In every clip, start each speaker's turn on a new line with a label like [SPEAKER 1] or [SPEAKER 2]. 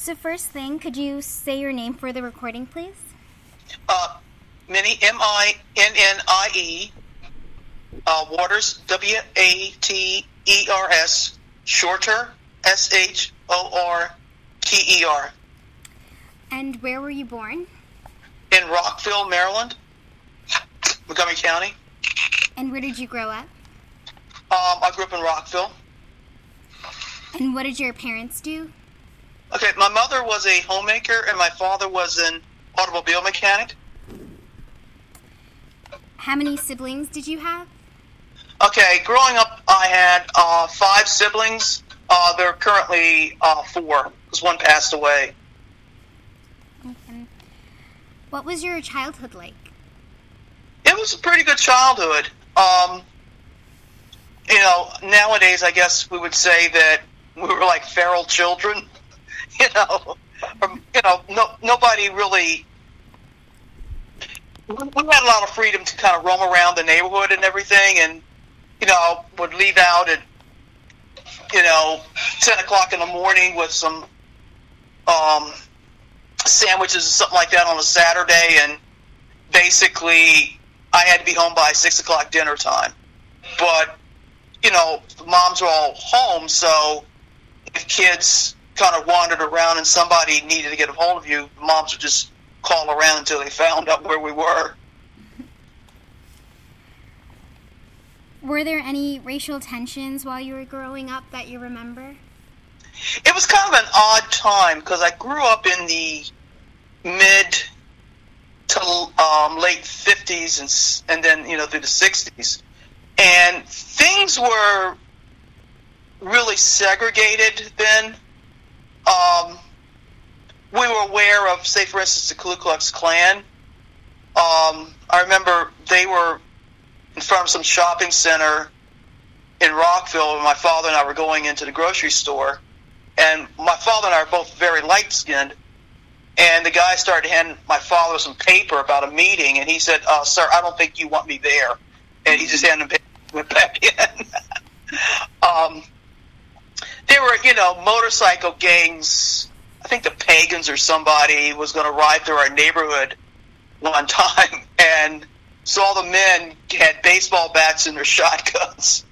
[SPEAKER 1] So, first thing, could you say your name for the recording, please?
[SPEAKER 2] Uh, Minnie, M I N N I E, uh, Waters, W A T E R S, Shorter, S H O R T E R,
[SPEAKER 1] And where were you born?
[SPEAKER 2] in Rockville, Maryland, Montgomery County.
[SPEAKER 1] And where did you grow up?
[SPEAKER 2] Um, I grew up in Rockville.
[SPEAKER 1] And what did your parents do?
[SPEAKER 2] Okay, my mother was a homemaker and my father was an automobile mechanic.
[SPEAKER 1] How many siblings did you have?
[SPEAKER 2] Okay, growing up, I had uh, five siblings. Uh, they're currently uh, four because one passed away.
[SPEAKER 1] And what was your childhood like?
[SPEAKER 2] It was a pretty good childhood. Um, you know, nowadays, I guess we would say that we were like feral children. You know, um, you know, no, nobody really. We had a lot of freedom to kind of roam around the neighborhood and everything, and you know, would leave out at you know ten o'clock in the morning with some um, sandwiches and something like that on a Saturday, and basically I had to be home by six o'clock dinner time. But you know, moms were all home, so if kids kind of wandered around and somebody needed to get a hold of you, moms would just call around until they found out where we were.
[SPEAKER 1] Were there any racial tensions while you were growing up that you remember?
[SPEAKER 2] It was kind of an odd time because I grew up in the mid to um, late fifties and and then you know through the sixties, and things were really segregated then. Um, we were aware of, say, for instance, the Ku Klux Klan. Um, I remember they were in front of some shopping center in Rockville, and my father and I were going into the grocery store and my father and I are both very light skinned. And the guy started handing my father some paper about a meeting, and he said, uh, "Sir, I don't think you want me there." And he just handed him went back in. um, there were, you know, motorcycle gangs. I think the pagans or somebody was going to ride through our neighborhood one time, and so all the men had baseball bats and their shotguns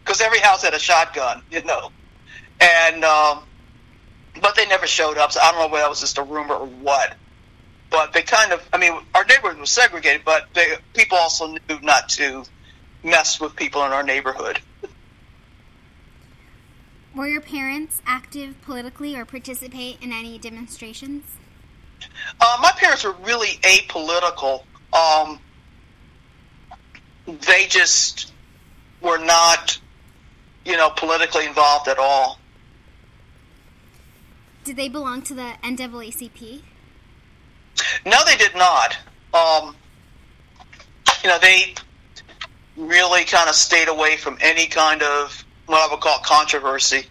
[SPEAKER 2] because every house had a shotgun, you know and um, but they never showed up. So I don't know whether that was just a rumor or what. But they kind of, I mean, our neighborhood was segregated, but they, people also knew not to mess with people in our neighborhood.
[SPEAKER 1] Were your parents active politically or participate in any demonstrations?
[SPEAKER 2] Uh, my parents were really apolitical. Um, they just were not, you know, politically involved at all.
[SPEAKER 1] Did they belong to the NAACP?
[SPEAKER 2] No, they did not. Um, you know, they really kind of stayed away from any kind of what I would call controversy.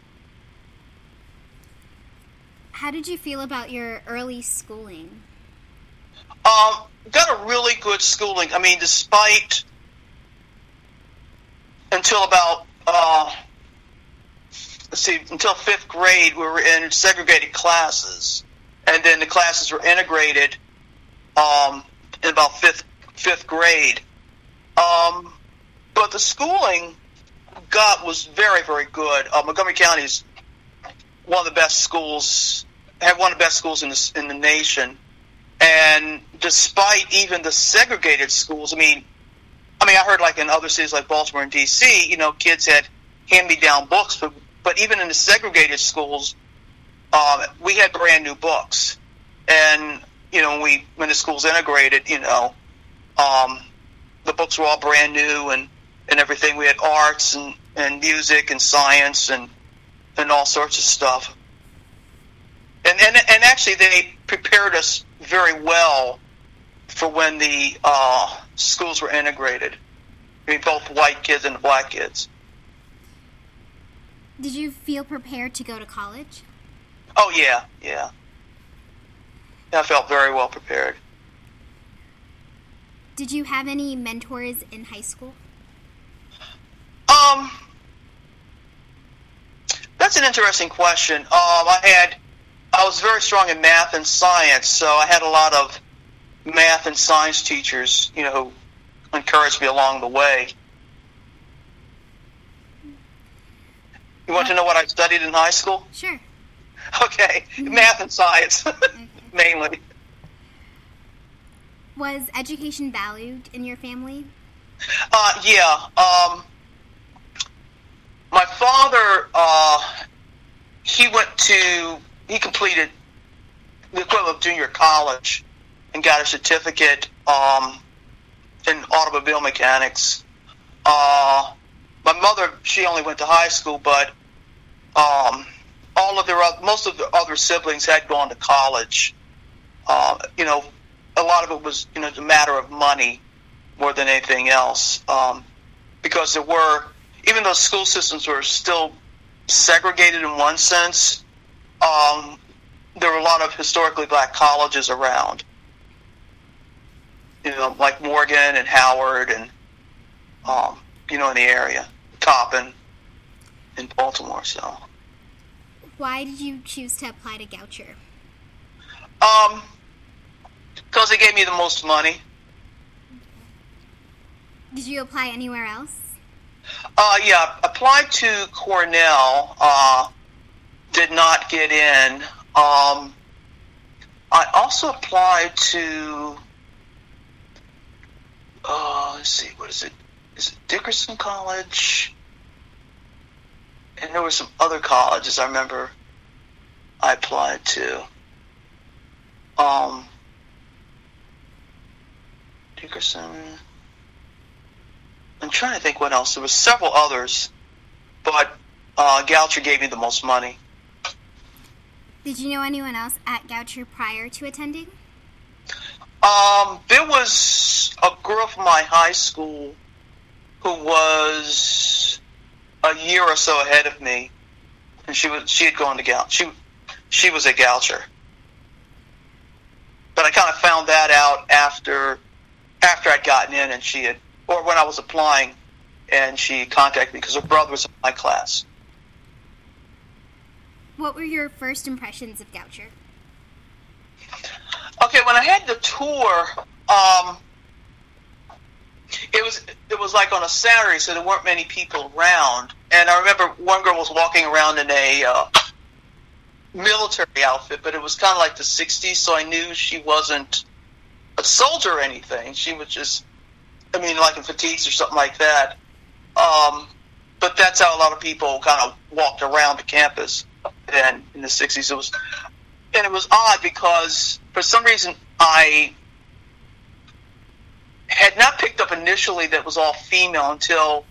[SPEAKER 1] How did you feel about your early schooling?
[SPEAKER 2] Um, got a really good schooling. I mean, despite until about uh, let's see, until fifth grade, we were in segregated classes, and then the classes were integrated um, in about fifth fifth grade. Um, but the schooling got was very very good. Uh, Montgomery County is one of the best schools, had one of the best schools in the in the nation. And despite even the segregated schools, I mean, I mean, I heard like in other cities like Baltimore and D.C., you know, kids had hand-me-down books, but but even in the segregated schools, um, we had brand new books. And you know, we when the schools integrated, you know, um, the books were all brand new and and everything. We had arts and and music and science and and all sorts of stuff. And and and actually, they prepared us very well for when the uh, schools were integrated. I mean, both white kids and black kids.
[SPEAKER 1] Did you feel prepared to go to college?
[SPEAKER 2] Oh yeah, yeah. Yeah, I felt very well prepared.
[SPEAKER 1] Did you have any mentors in high school?
[SPEAKER 2] Um, that's an interesting question. Um, I had I was very strong in math and science, so I had a lot of math and science teachers, you know, who encouraged me along the way. You want to know what I studied in high school?
[SPEAKER 1] Sure.
[SPEAKER 2] Okay, math and science,
[SPEAKER 1] Okay.
[SPEAKER 2] mainly.
[SPEAKER 1] Was education valued in your family?
[SPEAKER 2] Uh, yeah. Um, my father, uh, he went to, he completed the equivalent of junior college and got a certificate um, in automobile mechanics. Uh, my mother, she only went to high school, but um, all of their, most of the other siblings had gone to college. Uh, you know, a lot of it was, you know, a matter of money more than anything else. Um, because there were, even though school systems were still segregated in one sense, um, there were a lot of historically black colleges around. You know, like Morgan and Howard and, um, you know, in the area, Coppin in Baltimore. So,
[SPEAKER 1] Why did you choose to apply to Goucher?
[SPEAKER 2] um, because they gave me the most money.
[SPEAKER 1] Did you apply anywhere else?
[SPEAKER 2] Uh, yeah, applied to Cornell. Uh, did not get in. Um, I also applied to. Uh, let's see, what is it? Is it Dickerson College? And there were some other colleges I remember I applied to. Um, Dickerson. I'm trying to think what else. There was several others, but uh, Goucher gave me the most money.
[SPEAKER 1] Did you know anyone else at Goucher prior to attending?
[SPEAKER 2] Um, there was a girl from my high school who was a year or so ahead of me, and she was she had gone to Goucher. She she was a Goucher, but I kind of found that out after after I'd gotten in, and she had or when I was applying, and she contacted me because her brother was in my class.
[SPEAKER 1] What were your first impressions of Goucher?
[SPEAKER 2] Okay, when I had the tour, um, it was it was like on a Saturday, so there weren't many people around. And I remember one girl was walking around in a uh, military outfit, but it was kind of like the '60s, so I knew she wasn't a soldier or anything. She was just, I mean, like in fatigues or something like that. Um, but that's how a lot of people kind of walked around the campus then in the '60s. It was, and it was odd because for some reason I had not picked up initially that it was all female until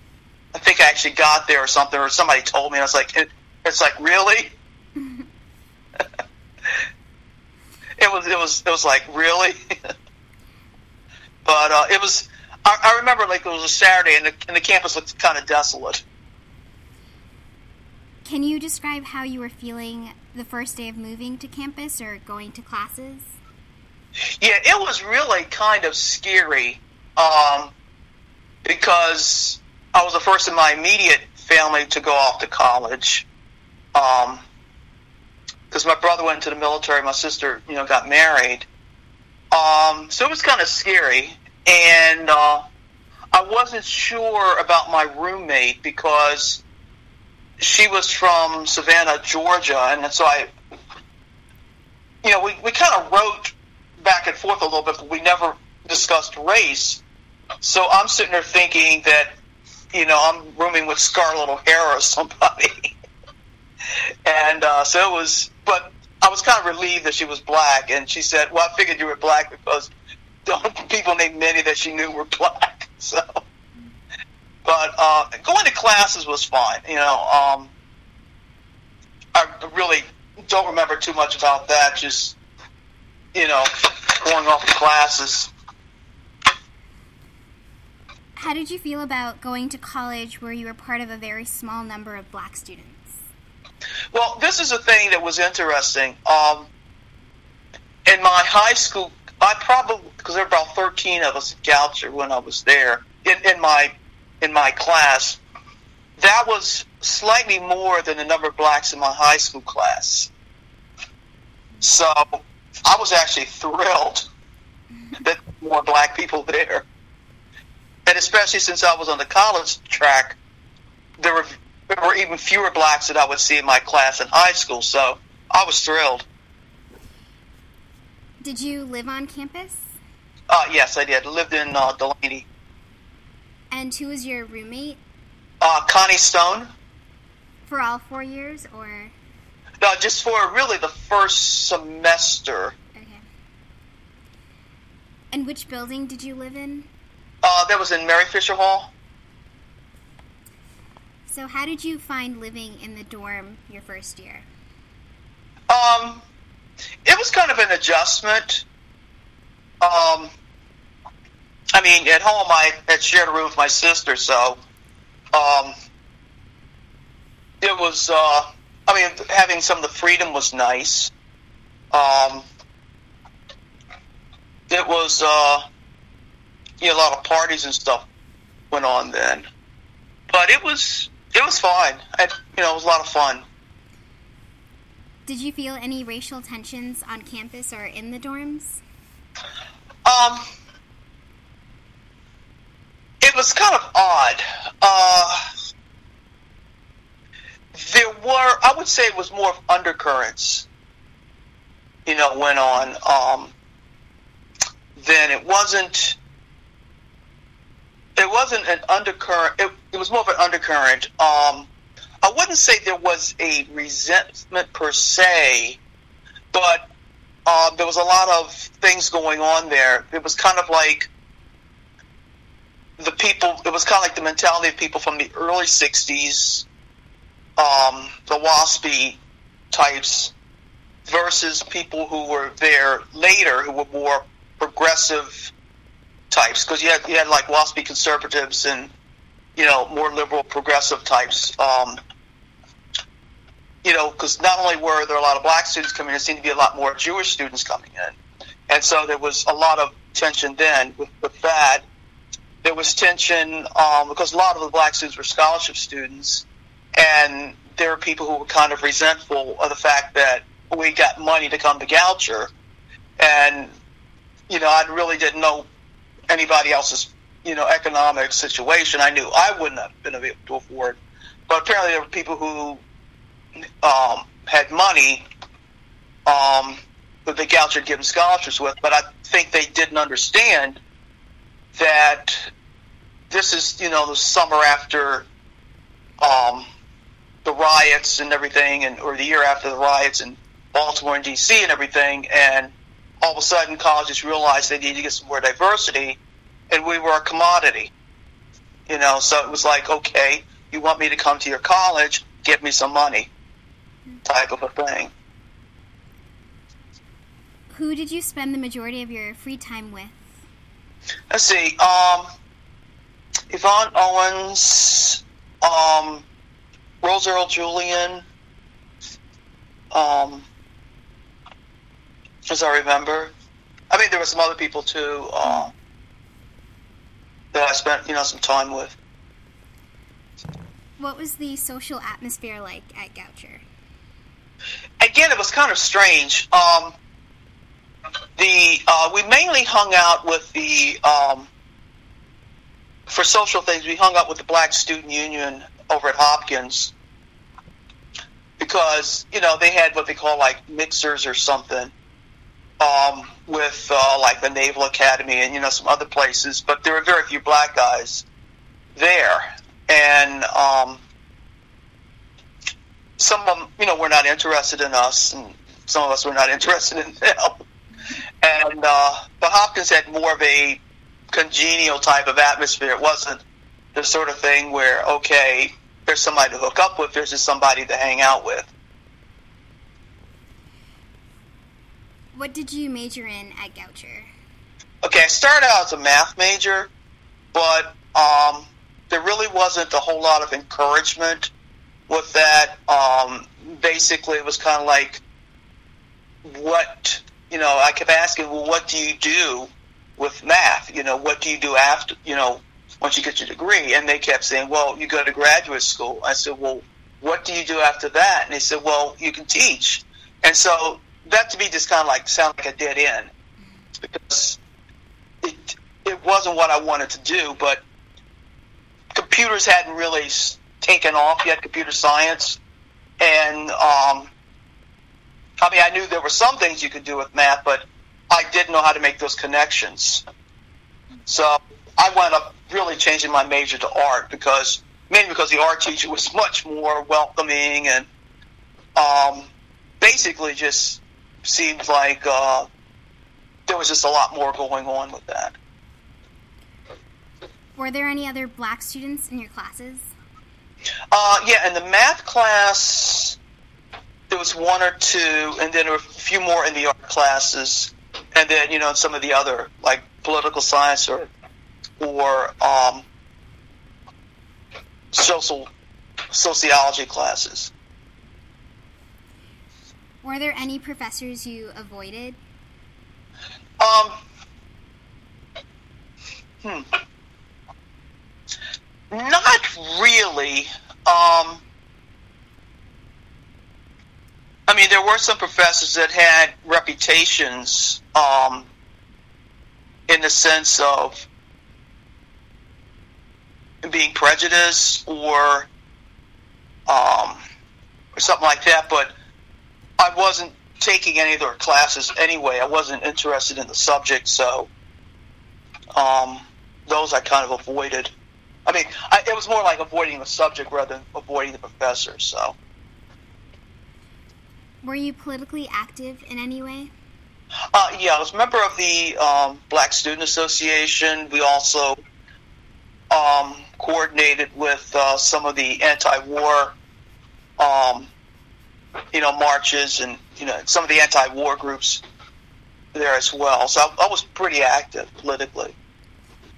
[SPEAKER 2] I think I actually got there or something, or somebody told me. And I was like, it, it's like really. it was it was it was like really, but uh, it was. I, I remember like it was a Saturday and the, and the campus looked kind of desolate.
[SPEAKER 1] Can you describe how you were feeling the first day of moving to campus or going to classes?
[SPEAKER 2] Yeah, it was really kind of scary um, because I was the first in my immediate family to go off to college. Because my brother went into the military, my sister, you know, got married. Um, so it was kind of scary, and uh, I wasn't sure about my roommate because she was from Savannah, Georgia, and so I, you know, we, we kind of wrote back and forth a little bit, but we never discussed race. So I'm sitting there thinking that, you know, I'm rooming with Scarlett O'Hara or somebody. and uh, so it was, but I was kind of relieved that she was black. And she said, well, I figured you were black because the only people named Minnie that she knew were black. So, but uh, going to classes was fine. You know, um, I really don't remember too much about that. Just, you know, going off to classes.
[SPEAKER 1] How did you feel about going to college where you were part of a very small number of black students?
[SPEAKER 2] Well, this is a thing that was interesting. Um, in my high school, I probably because there were about thirteen of us at Goucher when I was there in, in my in my class. That was slightly more than the number of blacks in my high school class. So I was actually thrilled that more black people there, and especially since I was on the college track, there were there were even fewer blacks that I would see in my class in high school. So I was thrilled.
[SPEAKER 1] Did you live on campus?
[SPEAKER 2] Uh, yes, I did. I lived in uh, Delaney.
[SPEAKER 1] And who was your roommate?
[SPEAKER 2] Uh, Connie Stone.
[SPEAKER 1] For all four years, or?
[SPEAKER 2] No, just for really the first semester.
[SPEAKER 1] Okay. And which building did you live in?
[SPEAKER 2] Uh, that was in Mary Fisher Hall.
[SPEAKER 1] So, how did you find living in the dorm your first year?
[SPEAKER 2] Um, it was kind of an adjustment. Um, I mean, at home I had shared a room with my sister, so um, it was. Uh, I mean, having some of the freedom was nice. Um, it was, uh, know, a lot of parties and stuff went on then, but it was it was fine. I, you know, it was a lot of fun.
[SPEAKER 1] Did you feel any racial tensions on campus or in the dorms?
[SPEAKER 2] Um, it was kind of odd. Uh, there were, I would say, it was more of undercurrents. You know, went on. Um, then it wasn't. It wasn't an undercurrent. It, it was more of an undercurrent. Um, I wouldn't say there was a resentment per se, but uh, there was a lot of things going on there. It was kind of like the people. It was kind of like the mentality of people from the early '60s, um, the waspy types, versus people who were there later who were more progressive types. Because you had you had like waspy conservatives and you know more liberal progressive types. Um, you know, because not only were there a lot of black students coming, in, there seemed to be a lot more Jewish students coming in, and so there was a lot of tension then with, with that. There was tension um, because a lot of the black students were scholarship students, and there were people who were kind of resentful of the fact that we got money to come to Goucher, and you know, I really didn't know anybody else's you know economic situation. I knew I wouldn't have been able to afford, but apparently there were people who um, had money um, that the Goucher had given scholarships with, but I think they didn't understand that this is, you know, the summer after um, the riots and everything, and or the year after the riots in Baltimore and D.C. and everything, and all of a sudden colleges realized they needed to get some more diversity, and we were a commodity. You know, so it was like, okay, you want me to come to your college, give me some money type of a thing.
[SPEAKER 1] Who did you spend the majority of your free time with?
[SPEAKER 2] Let's see. Um, Yvonne Owens, um, Rose Earl Julian, um, as I remember. I mean, there were some other people too uh, that I spent, you know, some time with.
[SPEAKER 1] What was the social atmosphere like at Goucher?
[SPEAKER 2] Again, it was kind of strange. Um, the uh, we mainly hung out with the um, for social things. We hung out with the Black Student Union over at Hopkins because you know they had what they call like mixers or something um, with uh, like the Naval Academy and you know some other places, but there were very few black guys there, and um, some of them, you know, were not interested in us, and some of us were not interested in them. And uh, but Hopkins had more of a congenial type of atmosphere. It wasn't the sort of thing where okay, there's somebody to hook up with. There's just somebody to hang out with.
[SPEAKER 1] What did you major in at Goucher?
[SPEAKER 2] Okay, I started out as a math major, but um, there really wasn't a whole lot of encouragement with that. Um, basically, it was kind of like, what, you know, I kept asking, well, what do you do with math? You know, what do you do after, you know, once you get your degree? And they kept saying, well, you go to graduate school. I said, well, what do you do after that? And they said, well, you can teach. And so that to me just kind of like sounded like a dead end because it it wasn't what I wanted to do. But computers hadn't really taken off yet, computer science, and um, I mean I knew there were some things you could do with math, but I didn't know how to make those connections. So I wound up really changing my major to art because mainly because the art teacher was much more welcoming and um, basically just seemed like uh, there was just a lot more going on with that.
[SPEAKER 1] Were there any other black students in your classes?
[SPEAKER 2] Uh, yeah, in the math class, there was one or two, and then there were a few more in the art classes, and then you know some of the other like political science or or um, social sociology classes.
[SPEAKER 1] Were there any professors you avoided?
[SPEAKER 2] Um, hmm. Not really. Um, I mean, there were some professors that had reputations um, in the sense of being prejudiced or um, or something like that, but I wasn't taking any of their classes anyway. I wasn't interested in the subject, so um, those I kind of avoided. I mean, I, it was more like avoiding the subject rather than avoiding the professor. So,
[SPEAKER 1] were you politically active in any way?
[SPEAKER 2] Uh, yeah, I was a member of the um, Black Student Association. We also um, coordinated with uh, some of the anti-war, um, you know, marches and you know some of the anti-war groups there as well. So I, I was pretty active politically,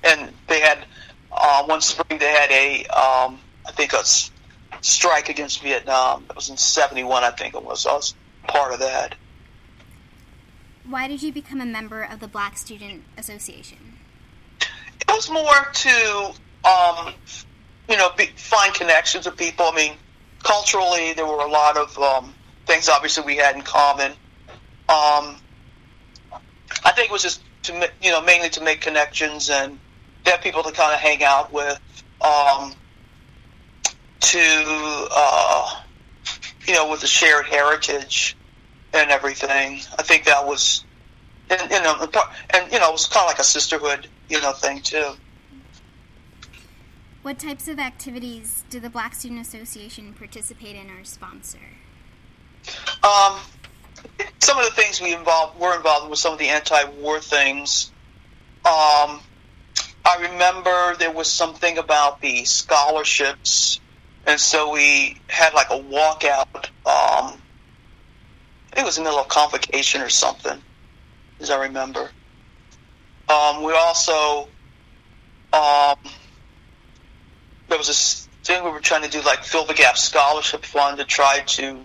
[SPEAKER 2] and they had uh, one spring they had a um, I think a strike against Vietnam. That was in '71, I think it was. I was part of that.
[SPEAKER 1] Why did you become a member of the Black Student Association?
[SPEAKER 2] It was more to um, you know, be, find connections with people. I mean, culturally, there were a lot of um, things obviously we had in common. Um, I think it was just to you know mainly to make connections and have people to kind of hang out with. Um, to uh, you know, with the shared heritage and everything. I think that was, and you know, and you know, it was kind of like a sisterhood, you know, thing too.
[SPEAKER 1] What types of activities do the Black Student Association participate in or sponsor?
[SPEAKER 2] Um, some of the things we involved were involved with some of the anti-war things. Um, I remember there was something about the scholarships, and so we had like a walkout. Um, it was in the middle of convocation or something, as I remember. Um, we also um, there was this thing we were trying to do, like fill the gap scholarship fund to try to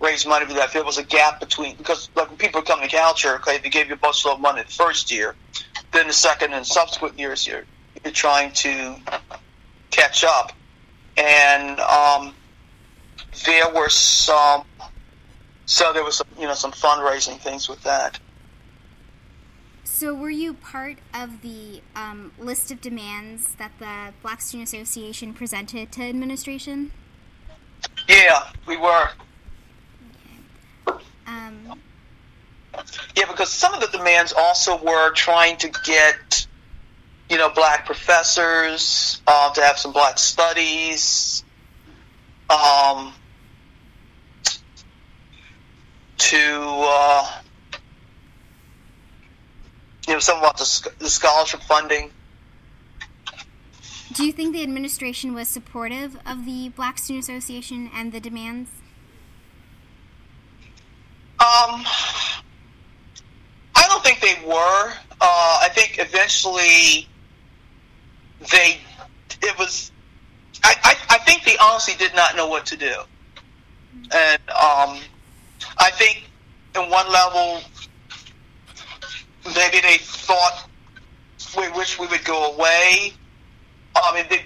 [SPEAKER 2] raise money for that. There was a gap between because like when people come to Goucher, okay, they gave you a busload of money the first year, then the second and subsequent years you're you're trying to catch up, and um, there were some. So there was some, you know some fundraising things with that.
[SPEAKER 1] So, were you part of the um, list of demands that the Black Student Association presented to administration?
[SPEAKER 2] Yeah, we were.
[SPEAKER 1] Okay. Um,
[SPEAKER 2] yeah, because some of the demands also were trying to get, you know, black professors uh, to have some black studies, um, to uh, you know, some about the, the scholarship funding.
[SPEAKER 1] Do you think the administration was supportive of the Black Student Association and the demands?
[SPEAKER 2] Um, I don't think they were. Uh, I think eventually they. It was. I, I, I think they honestly did not know what to do, and um, I think in one level maybe they thought we wish we would go away. I mean, they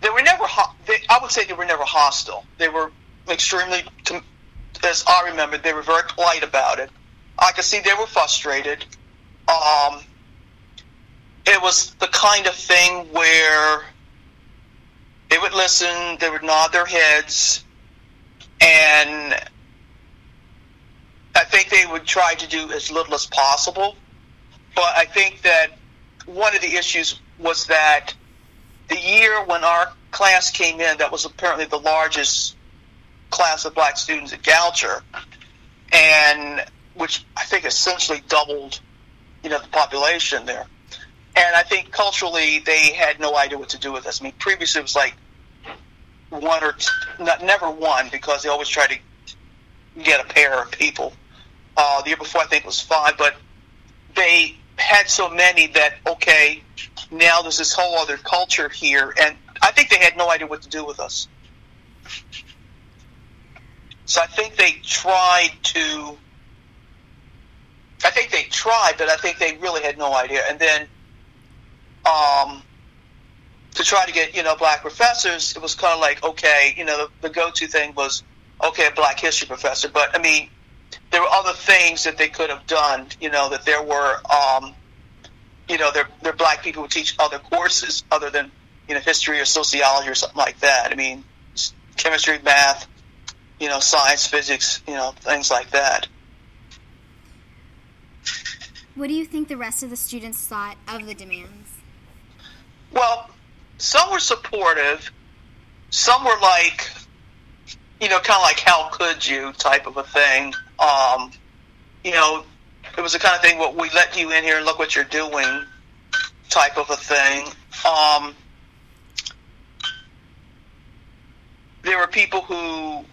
[SPEAKER 2] they were never. They, I would say they were never hostile. They were extremely, as I remember, they were very polite about it. I could see they were frustrated. Um, it was the kind of thing where they would listen, they would nod their heads, and I think they would try to do as little as possible. But I think that one of the issues was that the year when our class came in, that was apparently the largest class of black students at Goucher, and which I think essentially doubled, you know, the population there. And I think culturally they had no idea what to do with us. I mean, previously it was like one or two, not, never one because they always try to get a pair of people. Uh, the year before I think it was five, but they had so many that okay, now there's this whole other culture here, and I think they had no idea what to do with us. So I think they tried to. I think they tried, but I think they really had no idea. And then, um, to try to get you know black professors, it was kind of like okay, you know, the, the go-to thing was okay, a black history professor. But I mean, there were other things that they could have done. You know, that there were, um, you know, there there black people who teach other courses other than you know history or sociology or something like that. I mean, chemistry, math, you know, science, physics, you know, things like that.
[SPEAKER 1] What do you think the rest of the students thought of the demands?
[SPEAKER 2] Well, some were supportive. Some were like, you know, kind of like "How could you?" type of a thing. Um, you know, it was the kind of thing what we let you in here and look what you're doing type of a thing. Um, there were people who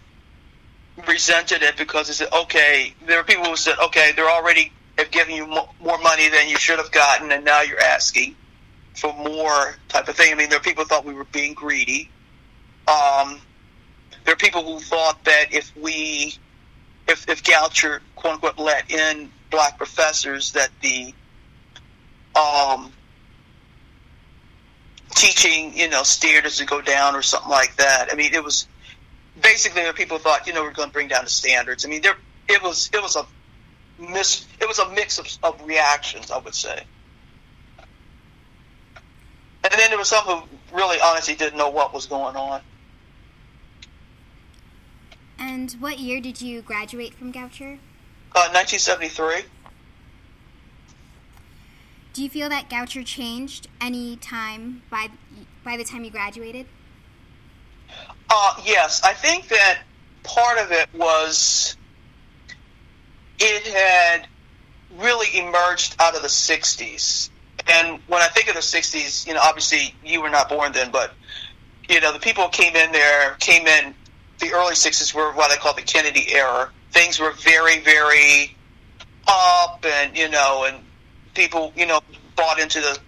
[SPEAKER 2] resented it because they said, okay, there were people who said, okay, they're already have given you more money than you should have gotten, and now you're asking for more type of thing. I mean, there are people who thought we were being greedy. Um, there are people who thought that if we, if, if Goucher, quote unquote, let in black professors, that the um, teaching, you know, standards would go down or something like that. I mean, it was basically there people thought, you know, we're going to bring down the standards. I mean, there it was it was a mis it was a mix of, of reactions, I would say. And then there was some who really honestly didn't know what was going on.
[SPEAKER 1] And what year did you graduate from Goucher?
[SPEAKER 2] Uh, 1973.
[SPEAKER 1] Do you feel that Goucher changed any time by by the time you graduated?
[SPEAKER 2] Uh, yes, I think that part of it was it had really emerged out of the 60s. And when I think of the 60s, you know, obviously you were not born then, but, you know, the people came in there came in the early 60s were what I call the Kennedy era. Things were very, very up and, you know, and people, you know, bought into the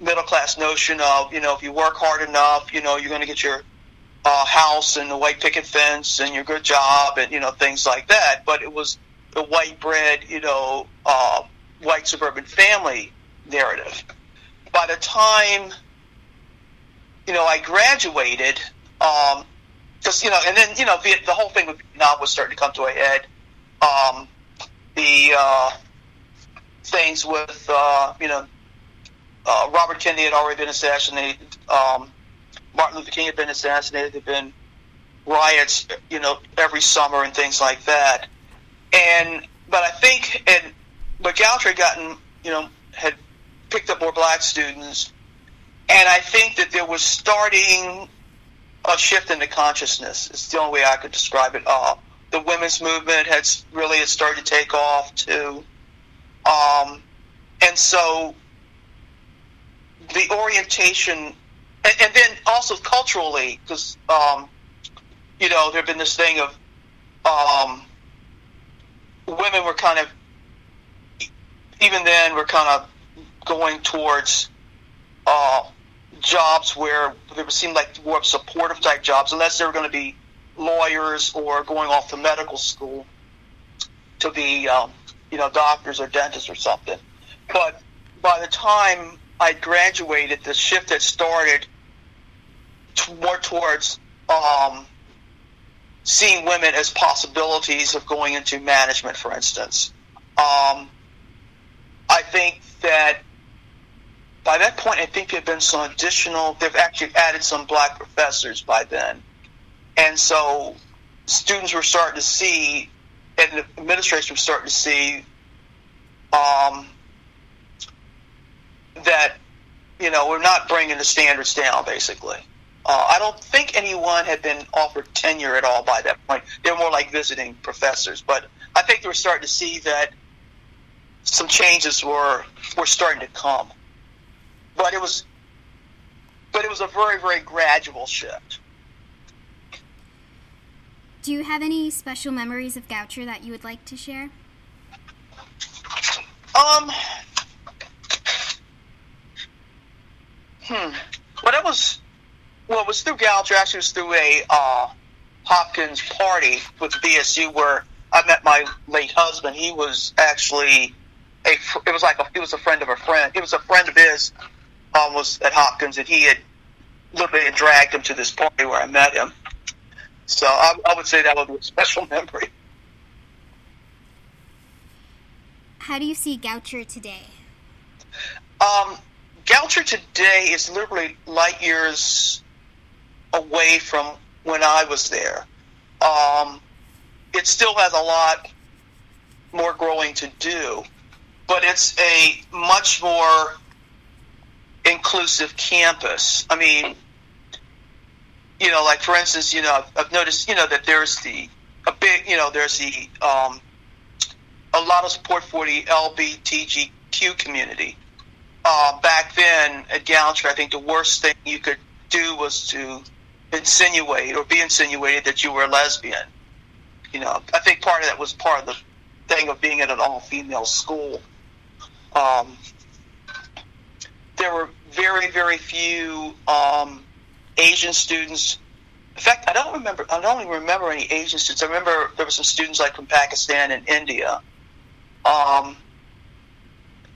[SPEAKER 2] middle class notion of, you know, if you work hard enough, you know, you're going to get your uh, house and the white picket fence and your good job and, you know, things like that. But it was the white bread, you know, uh, white suburban family narrative. By the time, you know, I graduated, um, just, you know, and then, you know, the, the whole thing with Vietnam was starting to come to a head. Um, the, uh, things with, uh, you know, uh, Robert Kennedy had already been assassinated. Um, Martin Luther King had been assassinated. There'd been riots, you know, every summer and things like that. And but I think and but had gotten, you know, had picked up more black students, and I think that there was starting a shift in the consciousness. It's the only way I could describe it. Uh, the women's movement had really had started to take off too, um, and so the orientation, and, and then also culturally, because um, you know there'd been this thing of um, women were kind of even then we're kind of going towards uh, jobs where there seemed like more supportive type jobs, unless they were going to be lawyers or going off to medical school to be, um, you know, doctors or dentists or something. But by the time I graduated, the shift had started t- more towards um, seeing women as possibilities of going into management, for instance. Um, I think that by that point, I think there have been some additional, they've actually added some black professors by then. And so students were starting to see, and the administration was starting to see um, that, you know, we're not bringing the standards down, basically. Uh, I don't think anyone had been offered tenure at all by that point. They were more like visiting professors. But I think they were starting to see that some changes were were starting to come. But it was but it was a very, very gradual shift.
[SPEAKER 1] Do you have any special memories of Goucher that you would like to share?
[SPEAKER 2] Um Hmm. Well that was well, it was through Goucher. Actually, it was through a uh, Hopkins party with BSU where I met my late husband. He was actually a. It was like a, he was a friend of a friend. He was a friend of his. Um, was at Hopkins, and he had literally dragged him to this party where I met him. So I, I would say that would be a special memory.
[SPEAKER 1] How do you see Goucher today?
[SPEAKER 2] Um, Goucher today is literally light years away from when I was there. Um, it still has a lot more growing to do, but it's a much more inclusive campus. I mean, you know, like for instance, you know, I've, noticed, you know, that there's the a big, you know, there's the um, a lot of support for the LBTGQ community. Uh, back then at Gallantry, I think the worst thing you could do was to insinuate or be insinuated that you were a lesbian. You know, I think part of that was part of the thing of being at an all-female school. Um, there were very, very few um, Asian students. In fact, I don't remember. I don't even remember any Asian students. I remember there were some students like from Pakistan and India. Um,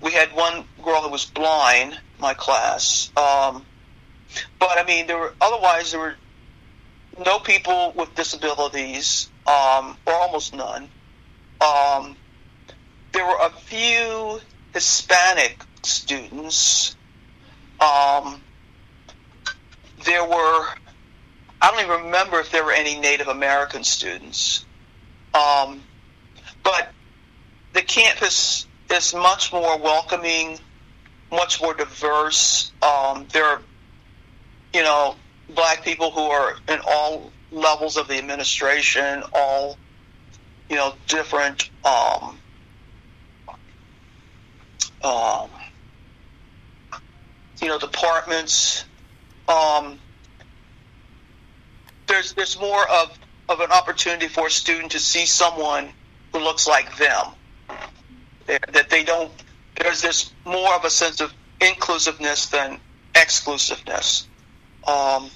[SPEAKER 2] we had one girl who was blind, in my class. Um, but I mean, there were otherwise there were no people with disabilities, um, or almost none. Um, there were a few Hispanic students. Um, there were, I don't even remember if there were any Native American students. Um, but the campus is much more welcoming, much more diverse. Um, there are, you know, black people who are in all levels of the administration, all you know, different um, um, you know departments. Um, there's there's more of of an opportunity for a student to see someone who looks like them. That they don't. There's this more of a sense of inclusiveness than exclusiveness. Um,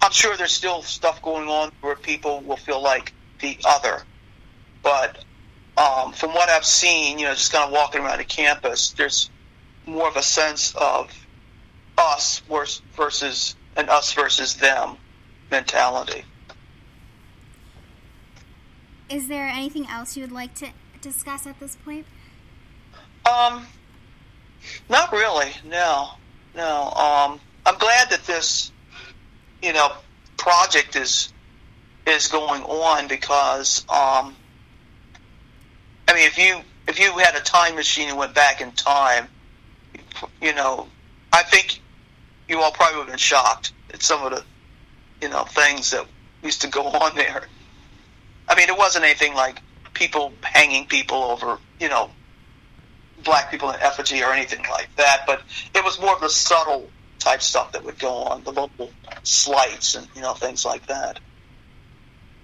[SPEAKER 2] I'm sure there's still stuff going on where people will feel like the other, but um, from what I've seen, you know, just kind of walking around the campus, there's more of a sense of us versus an us versus them mentality.
[SPEAKER 1] Is there anything else you would like to discuss at this point?
[SPEAKER 2] Um, not really. No, no. Um, I'm glad that this, you know, project is is going on because, um, I mean, if you if you had a time machine and went back in time, you know, I think you all probably would have been shocked at some of the, you know, things that used to go on there. I mean, it wasn't anything like people hanging people over, you know, black people in effigy or anything like that, but it was more of the subtle type stuff that would go on, the local slights and you know things like that.